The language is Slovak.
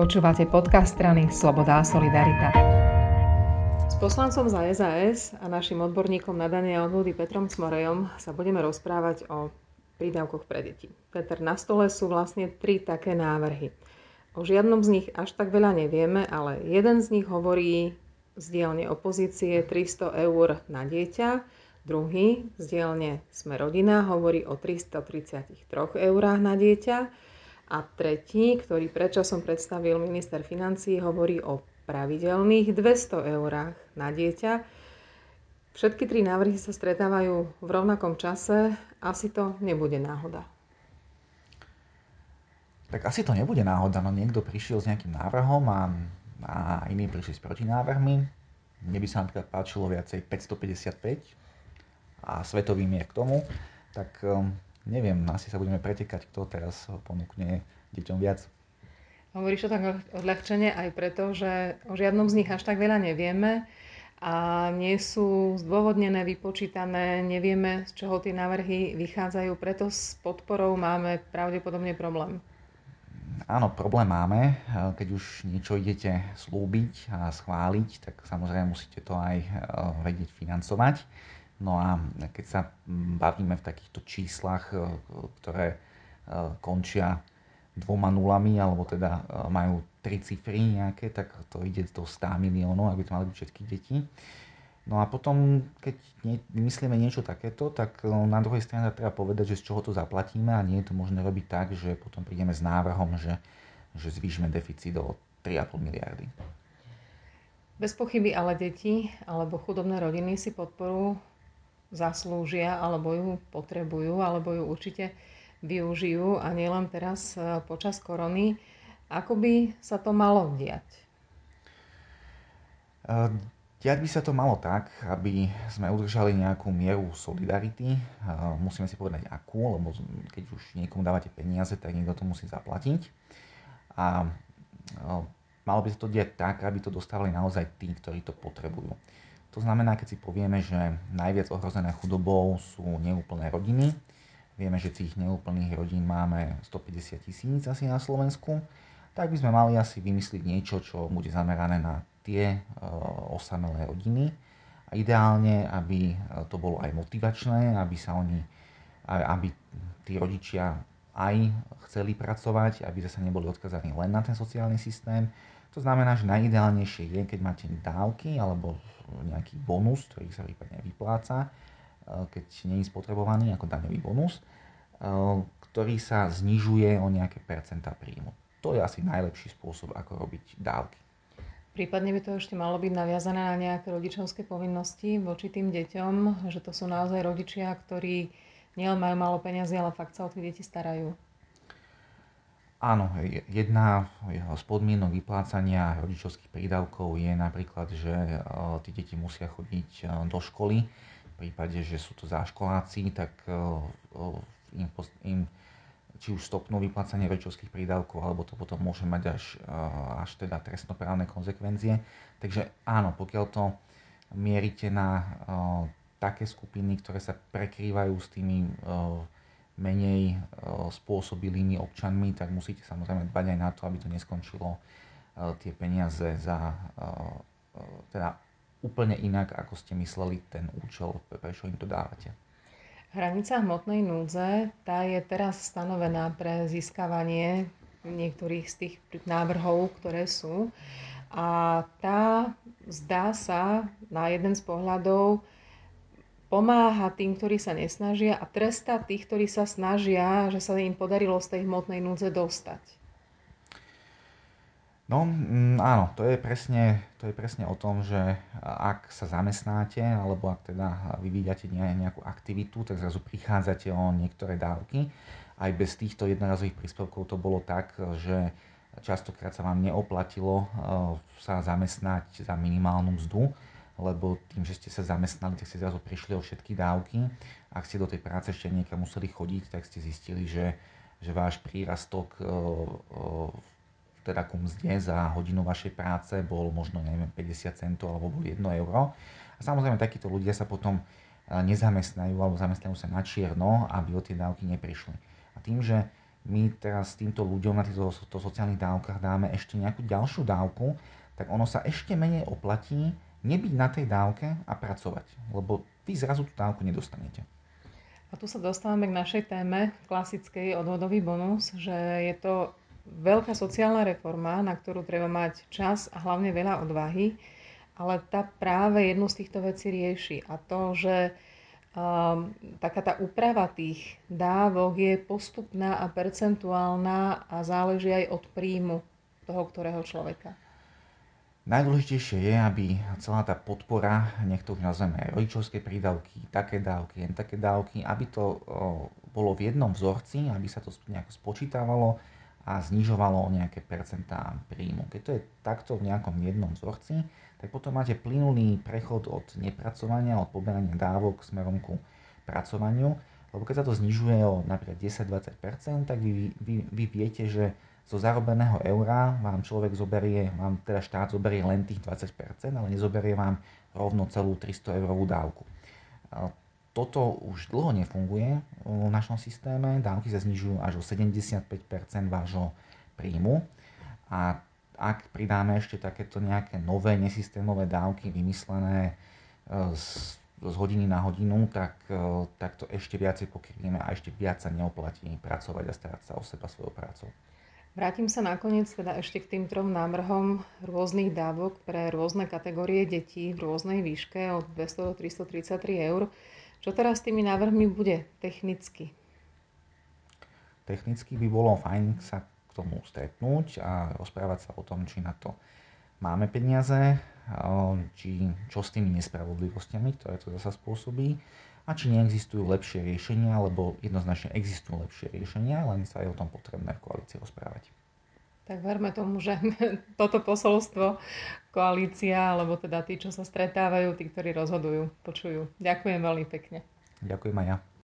Počúvate podcast strany Sloboda a Solidarita. S poslancom za SAS a našim odborníkom na dane a odvody Petrom Cmorejom sa budeme rozprávať o prídavkoch pre deti. Peter, na stole sú vlastne tri také návrhy. O žiadnom z nich až tak veľa nevieme, ale jeden z nich hovorí z dielne opozície 300 eur na dieťa, druhý z dielne Sme rodina hovorí o 333 eurách na dieťa a tretí, ktorý predčasom predstavil minister financí, hovorí o pravidelných 200 eurách na dieťa. Všetky tri návrhy sa stretávajú v rovnakom čase. Asi to nebude náhoda. Tak asi to nebude náhoda, no niekto prišiel s nejakým návrhom a, a iní prišli s protinávrhmi. Mne by sa napríklad páčilo viacej 555 a svetový mier k tomu. Tak um, neviem, asi sa budeme pretekať, kto teraz ponúkne deťom viac. Hovoríš to tak odľahčene aj preto, že o žiadnom z nich až tak veľa nevieme a nie sú zdôvodnené, vypočítané, nevieme, z čoho tie návrhy vychádzajú, preto s podporou máme pravdepodobne problém. Áno, problém máme. Keď už niečo idete slúbiť a schváliť, tak samozrejme musíte to aj eh, vedieť financovať. No a keď sa bavíme v takýchto číslach, e, ktoré e, končia dvoma nulami, alebo teda e, majú tri cifry nejaké, tak to ide do 100 miliónov, aby to mali byť všetky deti. No a potom, keď vymyslíme niečo takéto, tak na druhej strane treba povedať, že z čoho to zaplatíme a nie je to možné robiť tak, že potom prídeme s návrhom, že, že zvýšme deficit do 3,5 miliardy. Bez pochyby ale deti alebo chudobné rodiny si podporu zaslúžia, alebo ju potrebujú, alebo ju určite využijú a nielen teraz e, počas korony. Ako by sa to malo diať? E, diať by sa to malo tak, aby sme udržali nejakú mieru solidarity. E, musíme si povedať akú, lebo keď už niekomu dávate peniaze, tak niekto to musí zaplatiť. A malo by sa to diať tak, aby to dostávali naozaj tí, ktorí to potrebujú. To znamená, keď si povieme, že najviac ohrozené chudobou sú neúplné rodiny, vieme, že tých neúplných rodín máme 150 tisíc asi na Slovensku, tak by sme mali asi vymyslieť niečo, čo bude zamerané na tie e, osamelé rodiny. A ideálne, aby to bolo aj motivačné, aby sa oni, aby tí rodičia aj chceli pracovať, aby zase neboli odkazaní len na ten sociálny systém. To znamená, že najideálnejšie je, keď máte dávky alebo nejaký bonus, ktorý sa prípadne vypláca, e, keď nie je spotrebovaný ako daňový bonus, e, ktorý sa znižuje o nejaké percentá príjmu. To je asi najlepší spôsob, ako robiť dávky. Prípadne by to ešte malo byť naviazané na nejaké rodičovské povinnosti voči tým deťom, že to sú naozaj rodičia, ktorí nielen majú málo peniazy, ale fakt sa o tie deti starajú. Áno, jedna z podmienok vyplácania rodičovských prídavkov je napríklad, že e, tí deti musia chodiť e, do školy. V prípade, že sú to záškoláci, tak e, im, im či už stopnú vyplácanie rodičovských prídavkov, alebo to potom môže mať až, až teda trestnoprávne konsekvencie. Takže áno, pokiaľ to mierite na také skupiny, ktoré sa prekrývajú s tými menej e, spôsobilými občanmi, tak musíte samozrejme dbať aj na to, aby to neskončilo e, tie peniaze za e, teda úplne inak, ako ste mysleli ten účel, prečo im to dávate. Hranica hmotnej núdze, tá je teraz stanovená pre získavanie niektorých z tých návrhov, ktoré sú. A tá zdá sa na jeden z pohľadov pomáha tým, ktorí sa nesnažia a trestá tých, ktorí sa snažia, že sa im podarilo z tej hmotnej núdze dostať. No mm, áno, to je, presne, to je presne o tom, že ak sa zamestnáte alebo ak teda vyvíjate nejakú aktivitu, tak zrazu prichádzate o niektoré dávky. Aj bez týchto jednorazových príspevkov to bolo tak, že častokrát sa vám neoplatilo eh, sa zamestnať za minimálnu mzdu, lebo tým, že ste sa zamestnali, tak ste zrazu prišli o všetky dávky. Ak ste do tej práce ešte niekam museli chodiť, tak ste zistili, že, že váš prírastok e, e, teda ku mzde za hodinu vašej práce bol možno neviem, 50 centov alebo bol 1 euro. A samozrejme takíto ľudia sa potom e, nezamestnajú alebo zamestnajú sa na čierno, aby o tie dávky neprišli. A tým, že my teraz týmto ľuďom na týchto to sociálnych dávkach dáme ešte nejakú ďalšiu dávku, tak ono sa ešte menej oplatí nebyť na tej dávke a pracovať, lebo vy zrazu tú dávku nedostanete. A tu sa dostávame k našej téme, klasickej odvodový bonus, že je to veľká sociálna reforma, na ktorú treba mať čas a hlavne veľa odvahy, ale tá práve jednu z týchto vecí rieši. A to, že um, taká tá úprava tých dávok je postupná a percentuálna a záleží aj od príjmu toho ktorého človeka. Najdôležitejšie je, aby celá tá podpora, nech to už nazveme rodičovské prídavky, také dávky, jen také dávky, aby to bolo v jednom vzorci, aby sa to nejako spočítavalo a znižovalo nejaké percentá príjmu. Keď to je takto v nejakom jednom vzorci, tak potom máte plynulý prechod od nepracovania, od poberania dávok smerom ku pracovaniu, lebo keď sa to znižuje o napríklad 10-20%, tak vy, vy, vy viete, že zo zarobeného eura vám človek zoberie, vám teda štát zoberie len tých 20%, ale nezoberie vám rovno celú 300 eurovú dávku. Toto už dlho nefunguje v našom systéme, dávky sa znižujú až o 75% vášho príjmu a ak pridáme ešte takéto nejaké nové nesystémové dávky vymyslené e, z, z hodiny na hodinu, tak, e, tak to ešte viacej pokryjeme a ešte viac sa neoplatí pracovať a starať sa o seba svojou prácou. Vrátim sa nakoniec teda ešte k tým trom návrhom rôznych dávok pre rôzne kategórie detí v rôznej výške od 200 do 333 eur. Čo teraz s tými návrhmi bude technicky? Technicky by bolo fajn sa k tomu stretnúť a rozprávať sa o tom, či na to máme peniaze, či čo s tými nespravodlivostiami, ktoré to zase spôsobí a či neexistujú lepšie riešenia, lebo jednoznačne existujú lepšie riešenia, len sa je o tom potrebné v koalícii rozprávať. Tak verme tomu, že toto posolstvo koalícia, alebo teda tí, čo sa stretávajú, tí, ktorí rozhodujú, počujú. Ďakujem veľmi pekne. Ďakujem aj ja.